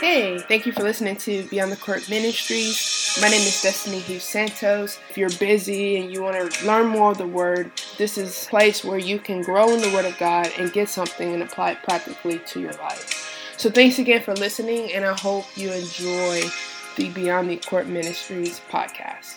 Hey, thank you for listening to Beyond the Court Ministries. My name is Destini Hughes Santos. If you're busy and you want to learn more of the Word, this is a place where you can grow in the Word of God and get something and apply it practically to your life. So thanks again for listening, and I hope you enjoy the Beyond the Court Ministries podcast.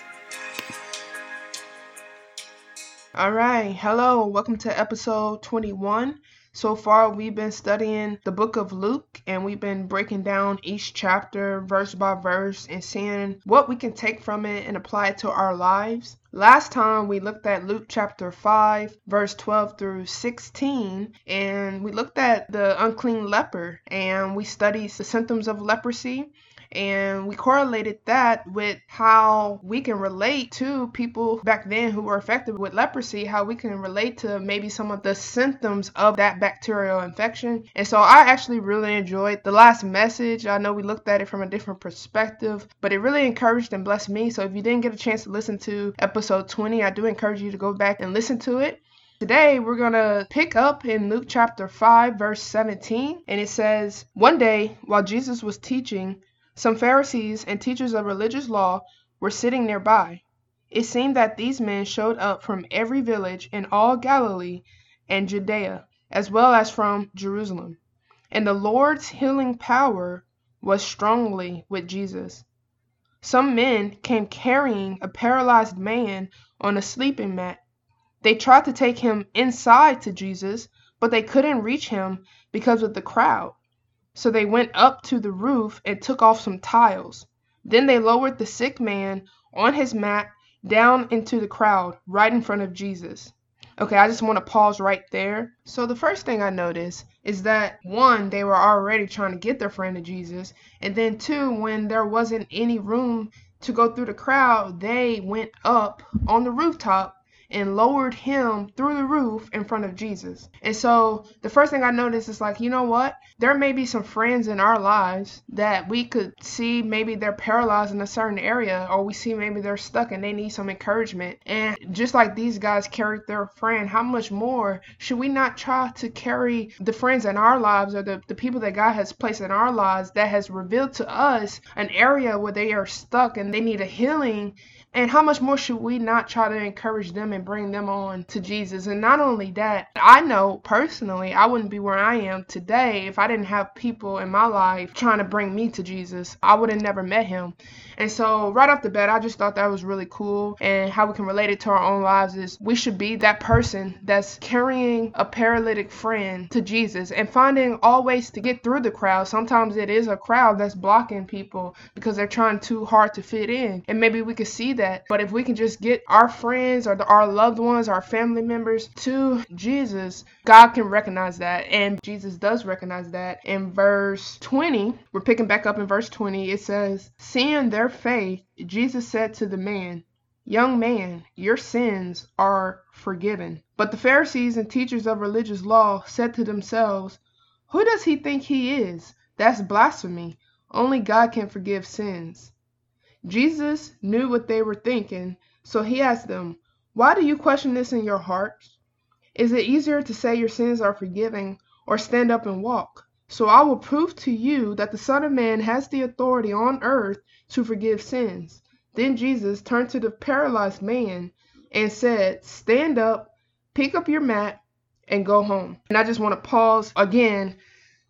All right, hello, welcome to episode 21. So far, we've been studying the book of Luke and we've been breaking down each chapter verse by verse and seeing what we can take from it and apply it to our lives. Last time we looked at Luke chapter 5, verse 12 through 16, and we looked at the unclean leper and we studied the symptoms of leprosy and we correlated that with how we can relate to people back then who were affected with leprosy, how we can relate to maybe some of the symptoms of that bacterial infection. And so I actually really enjoyed the last message. I know we looked at it from a different perspective, but it really encouraged and blessed me. So if you didn't get a chance to listen to episode 20, I do encourage you to go back and listen to it. Today, we're going to pick up in Luke chapter 5, verse 17, and it says, One day, while Jesus was teaching, some Pharisees and teachers of religious law were sitting nearby. It seemed that these men showed up from every village in all Galilee and Judea, as well as from Jerusalem. And the Lord's healing power was strongly with Jesus. Some men came carrying a paralyzed man on a sleeping mat. They tried to take him inside to Jesus, but they couldn't reach him because of the crowd. So they went up to the roof and took off some tiles. Then they lowered the sick man on his mat down into the crowd right in front of Jesus. Okay, I just want to pause right there. So, the first thing I noticed is that one, they were already trying to get their friend to Jesus. And then two, when there wasn't any room to go through the crowd, they went up on the rooftop and lowered him through the roof in front of Jesus. And so the first thing I noticed is like, you know what? There may be some friends in our lives that we could see maybe they're paralyzed in a certain area, or we see maybe they're stuck and they need some encouragement. And just like these guys carried their friend, how much more should we not try to carry the friends in our lives or the, the people that God has placed in our lives that has revealed to us an area where they are stuck and they need a healing and how much more should we not try to encourage them and bring them on to Jesus? And not only that, I know personally I wouldn't be where I am today if I didn't have people in my life trying to bring me to Jesus. I would have never met him. And so, right off the bat, I just thought that was really cool. And how we can relate it to our own lives is we should be that person that's carrying a paralytic friend to Jesus and finding all ways to get through the crowd. Sometimes it is a crowd that's blocking people because they're trying too hard to fit in. And maybe we could see that. But if we can just get our friends or the, our loved ones, our family members to Jesus, God can recognize that. And Jesus does recognize that. In verse 20, we're picking back up in verse 20, it says, Seeing their faith, Jesus said to the man, Young man, your sins are forgiven. But the Pharisees and teachers of religious law said to themselves, Who does he think he is? That's blasphemy. Only God can forgive sins. Jesus knew what they were thinking, so he asked them, Why do you question this in your hearts? Is it easier to say your sins are forgiven or stand up and walk? So I will prove to you that the Son of Man has the authority on earth to forgive sins. Then Jesus turned to the paralyzed man and said, Stand up, pick up your mat, and go home. And I just want to pause again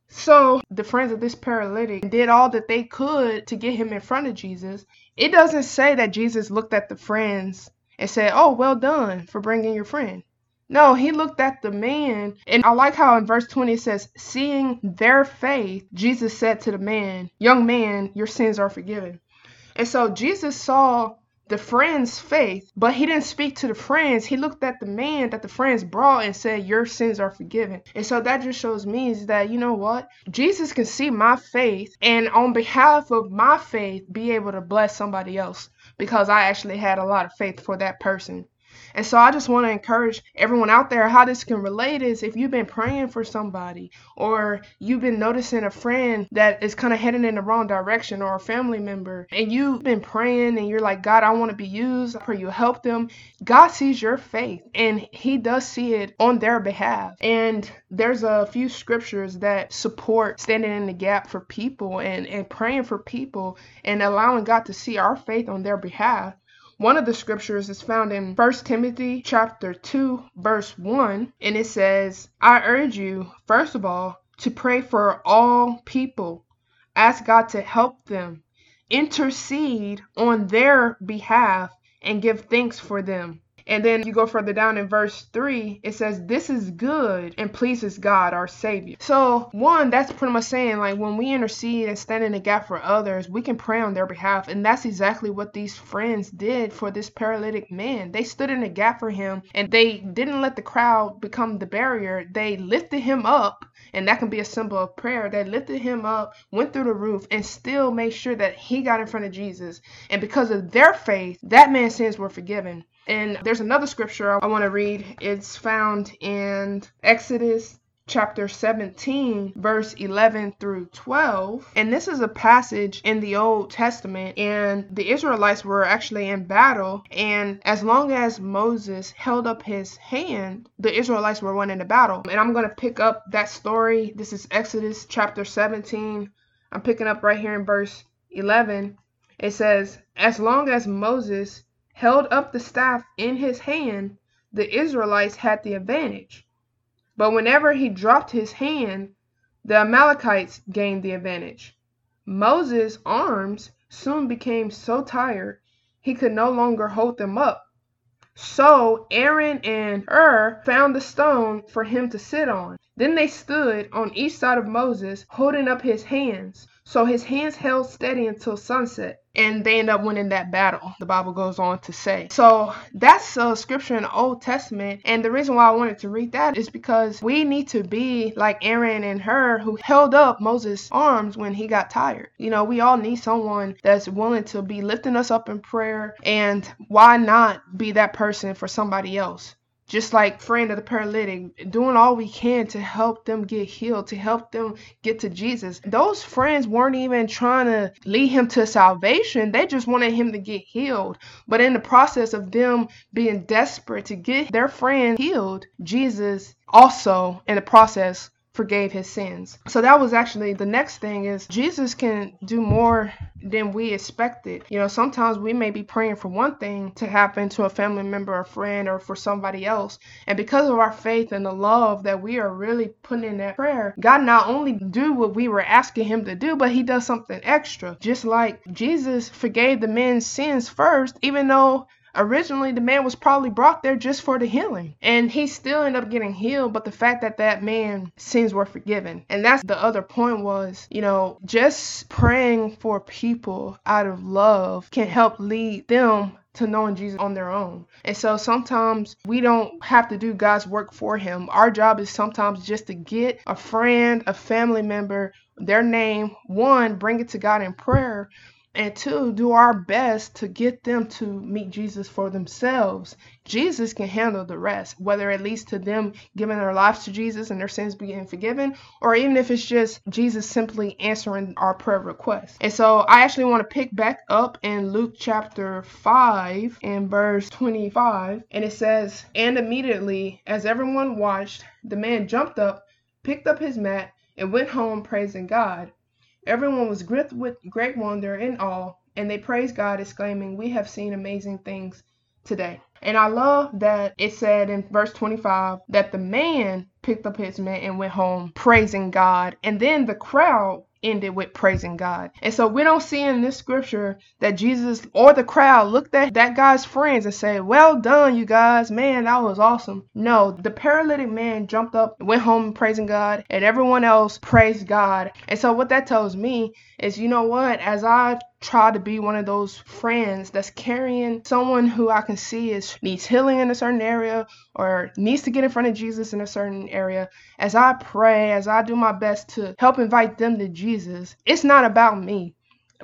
so the friends of this paralytic did all that they could to get him in front of Jesus. It doesn't say that Jesus looked at the friends and said, Oh, well done for bringing your friend. No, he looked at the man. And I like how in verse 20 it says, Seeing their faith, Jesus said to the man, Young man, your sins are forgiven. And so Jesus saw the friend's faith, but he didn't speak to the friends. He looked at the man that the friends brought and said, Your sins are forgiven. And so that just shows me is that, you know what? Jesus can see my faith and on behalf of my faith be able to bless somebody else because I actually had a lot of faith for that person. And so I just want to encourage everyone out there how this can relate is if you've been praying for somebody or you've been noticing a friend that is kind of heading in the wrong direction or a family member and you've been praying and you're like, God, I want to be used, I pray you help them. God sees your faith and He does see it on their behalf. And there's a few scriptures that support standing in the gap for people and, and praying for people and allowing God to see our faith on their behalf. One of the scriptures is found in 1 Timothy chapter 2 verse 1 and it says, "I urge you first of all to pray for all people. Ask God to help them, intercede on their behalf and give thanks for them." And then you go further down in verse 3, it says, This is good and pleases God, our Savior. So, one, that's pretty much saying, like, when we intercede and stand in the gap for others, we can pray on their behalf. And that's exactly what these friends did for this paralytic man. They stood in the gap for him and they didn't let the crowd become the barrier. They lifted him up, and that can be a symbol of prayer. They lifted him up, went through the roof, and still made sure that he got in front of Jesus. And because of their faith, that man's sins were forgiven. And there's another scripture I want to read. It's found in Exodus chapter 17, verse 11 through 12. And this is a passage in the Old Testament, and the Israelites were actually in battle. And as long as Moses held up his hand, the Israelites were winning the battle. And I'm going to pick up that story. This is Exodus chapter 17. I'm picking up right here in verse 11. It says, As long as Moses held up the staff in his hand, the Israelites had the advantage. But whenever he dropped his hand, the Amalekites gained the advantage. Moses' arms soon became so tired he could no longer hold them up. So Aaron and Hur found a stone for him to sit on. Then they stood on each side of Moses, holding up his hands. So his hands held steady until sunset, and they end up winning that battle, the Bible goes on to say. So that's a scripture in the Old Testament, and the reason why I wanted to read that is because we need to be like Aaron and Hur who held up Moses' arms when he got tired. You know, we all need someone that's willing to be lifting us up in prayer, and why not be that person for somebody else? Just like friend of the paralytic doing all we can to help them get healed to help them get to jesus. Those friends weren't even trying to lead him to salvation. They just wanted him to get healed. But in the process of them being desperate to get their friend healed jesus also in the process forgave his sins. So that was actually the next thing is Jesus can do more than we expected. You know, sometimes we may be praying for one thing to happen to a family member, a friend, or for somebody else. And because of our faith and the love that we are really putting in that prayer, God not only do what we were asking him to do, but he does something extra. Just like Jesus forgave the men's sins first, even though originally the man was probably brought there just for the healing and he still ended up getting healed but the fact that that man sins were forgiven and that's the other point was you know just praying for people out of love can help lead them to knowing Jesus on their own. And so sometimes we don't have to do God's work for him. Our job is sometimes just to get a friend, a family member, their name, one, bring it to God in prayer, and two, do our best to get them to meet Jesus for themselves. Jesus can handle the rest, whether it leads to them giving their lives to Jesus and their sins being forgiven, or even if it's just Jesus simply answering our prayer request. And so I actually want to pick back up in Luke chapter 5 and verse 25, and it says, And immediately, as everyone watched, the man jumped up, picked up his mat, and went home praising God. Everyone was gripped with great wonder and awe, and they praised God, exclaiming, We have seen amazing things today. And I love that it said in verse 25 that the man picked up his mat and went home praising God. And then the crowd ended with praising God. And so we don't see in this scripture that Jesus or the crowd looked at that guy's friends and said, Well done, you guys. Man, that was awesome. No, the paralytic man jumped up, went home praising God, and everyone else praised God. And so what that tells me is, you know what? As I try to be one of those friends that's carrying someone who I can see is needs healing in a certain area or needs to get in front of Jesus in a certain area, as I pray, as I do my best to help invite them to Jesus, it's not about me.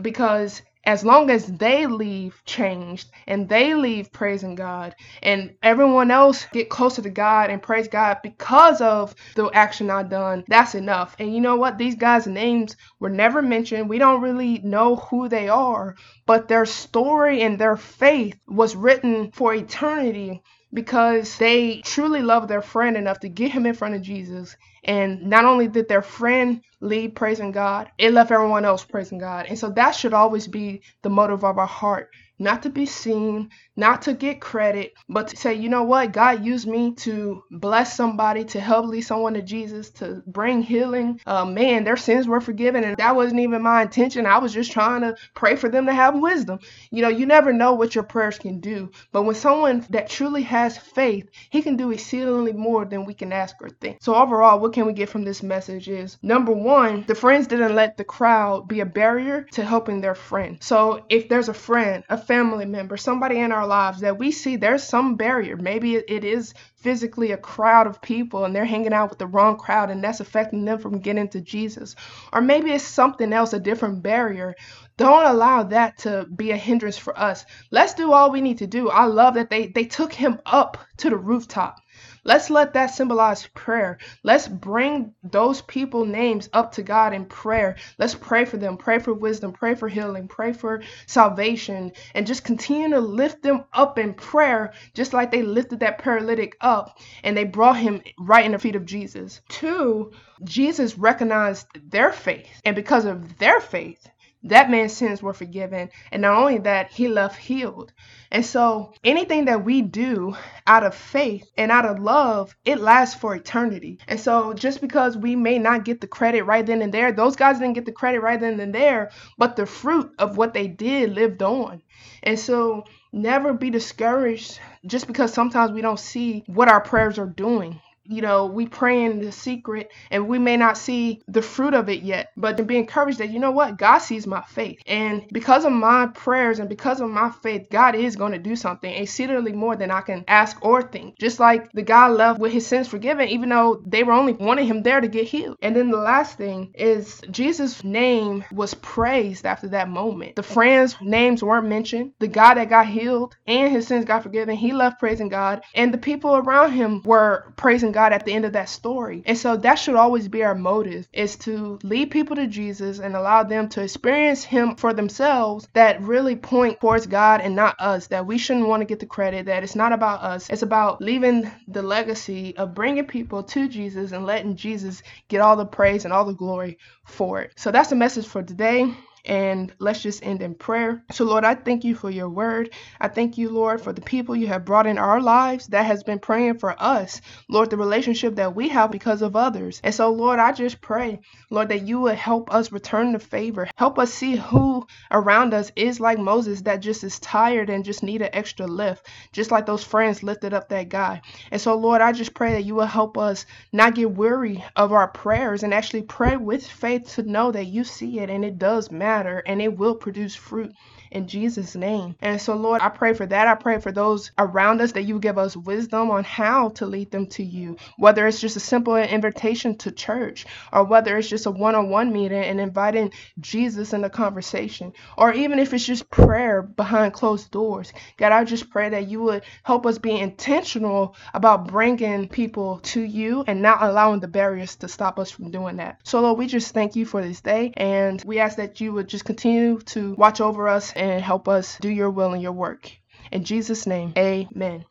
because as long as they leave changed and they leave praising God and everyone else get closer to God and praise God because of the action I done, that's enough. And you know what? These guys' names were never mentioned. We don't really know who they are, but their story and their faith was written for eternity because they truly loved their friend enough to get him in front of Jesus. And not only did their friend lead praising God, it left everyone else praising God. And so that should always be the motive of our heart not to be seen, not to get credit, but to say, you know what, God used me to bless somebody, to help lead someone to Jesus, to bring healing. Uh, man, their sins were forgiven, and that wasn't even my intention. I was just trying to pray for them to have wisdom. You know, you never know what your prayers can do, but when someone that truly has faith, he can do exceedingly more than we can ask or think. So, overall, what can we get from this message is number one, the friends didn't let the crowd be a barrier to helping their friend. So, if there's a friend, a family member, somebody in our lives that we see there's some barrier. Maybe it is physically a crowd of people and they're hanging out with the wrong crowd and that's affecting them from getting to Jesus. Or maybe it's something else, a different barrier. Don't allow that to be a hindrance for us. Let's do all we need to do. I love that they they took him up to the rooftop. Let's let that symbolize prayer. Let's bring those people names up to God in prayer. Let's pray for them, pray for wisdom, pray for healing, pray for salvation, and just continue to lift them up in prayer, just like they lifted that paralytic up and they brought him right in the feet of Jesus. Two, Jesus recognized their faith, and because of their faith, that man's sins were forgiven. And not only that, he left healed. And so anything that we do out of faith and out of love, it lasts for eternity. And so just because we may not get the credit right then and there, those guys didn't get the credit right then and there, but the fruit of what they did lived on. And so never be discouraged just because sometimes we don't see what our prayers are doing you know, we pray in the secret and we may not see the fruit of it yet, but to be encouraged that, you know what, God sees my faith. And because of my prayers and because of my faith, God is going to do something exceedingly more than I can ask or think. Just like the guy left with his sins forgiven, even though they were only wanting him there to get healed. And then the last thing is Jesus' name was praised after that moment. The friends' names weren't mentioned. The guy that got healed and his sins got forgiven, he left praising God. And the people around him were praising God God at the end of that story. And so that should always be our motive is to lead people to Jesus and allow them to experience him for themselves that really point towards God and not us. That we shouldn't want to get the credit, that it's not about us. It's about leaving the legacy of bringing people to Jesus and letting Jesus get all the praise and all the glory for it. So that's the message for today. And let's just end in prayer. So, Lord, I thank you for your word. I thank you, Lord, for the people you have brought in our lives that has been praying for us. Lord, the relationship that we have because of others. And so, Lord, I just pray, Lord, that you would help us return the favor. Help us see who around us is like Moses that just is tired and just need an extra lift, just like those friends lifted up that guy. And so, Lord, I just pray that you will help us not get weary of our prayers and actually pray with faith to know that you see it and it does matter matter and it will produce fruit in Jesus' name. And so, Lord, I pray for that. I pray for those around us that you give us wisdom on how to lead them to you, whether it's just a simple invitation to church or whether it's just a one on one meeting and inviting Jesus in the conversation, or even if it's just prayer behind closed doors. God, I just pray that you would help us be intentional about bringing people to you and not allowing the barriers to stop us from doing that. So, Lord, we just thank you for this day and we ask that you would just continue to watch over us and help us do your will and your work. In Jesus' name, amen.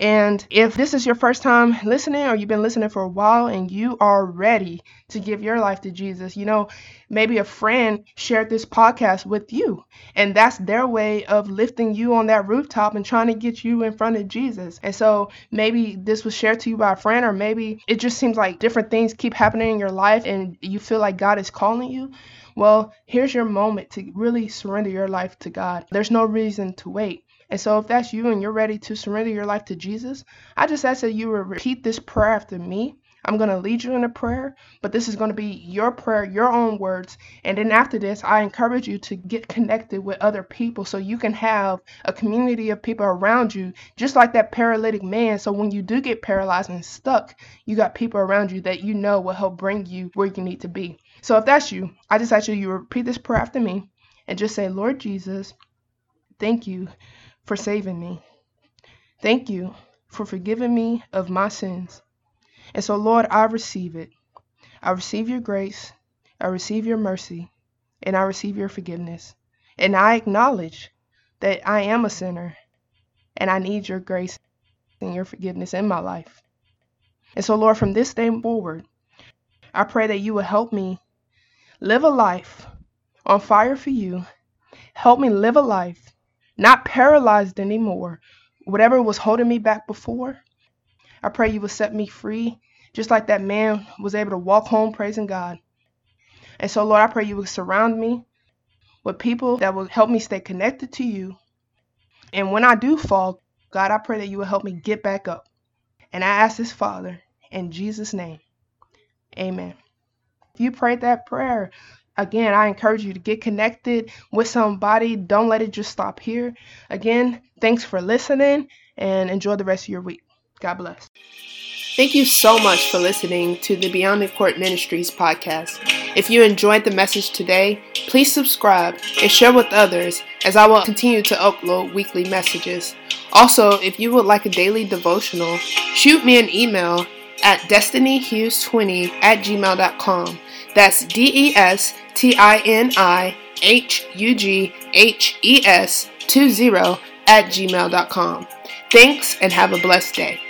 And if this is your first time listening or you've been listening for a while and you are ready to give your life to Jesus, you know, maybe a friend shared this podcast with you and that's their way of lifting you on that rooftop and trying to get you in front of Jesus. And so maybe this was shared to you by a friend or maybe it just seems like different things keep happening in your life and you feel like God is calling you. Well, here's your moment to really surrender your life to God. There's no reason to wait. And so, if that's you and you're ready to surrender your life to Jesus, I just ask that you repeat this prayer after me. I'm going to lead you in a prayer, but this is going to be your prayer, your own words. And then after this, I encourage you to get connected with other people so you can have a community of people around you, just like that paralytic man. So when you do get paralyzed and stuck, you got people around you that you know will help bring you where you need to be. So if that's you, I just ask you you repeat this prayer after me. and just say, Lord Jesus, thank you for saving me. Thank you for forgiving me of my sins. And so, Lord, I receive it. I receive your grace, I receive your mercy, and I receive your forgiveness. And I acknowledge that I am a sinner and I need your grace and your forgiveness in my life. And so, Lord, from this day forward, I pray that you will help me live a life on fire for you. Help me live a life not paralyzed anymore. Whatever was holding me back before, I pray you will set me free, just like that man was able to walk home praising God. And so, Lord, I pray you will surround me with people that will help me stay connected to you. And when I do fall, God, I pray that you will help me get back up. And I ask this, Father, in Jesus' name. Amen. You prayed that prayer, again, I encourage you to get connected with somebody. Don't let it just stop here. Again, thanks for listening and enjoy the rest of your week. God bless. Thank you so much for listening to the Beyond the Court Ministries podcast. If you enjoyed the message today, please subscribe and share with others as I will continue to upload weekly messages. Also, if you would like a daily devotional, shoot me an email at destinihughes20 at gmail.com. That's D E S T I N I H U G H E S 20 at gmail.com. Thanks and have a blessed day.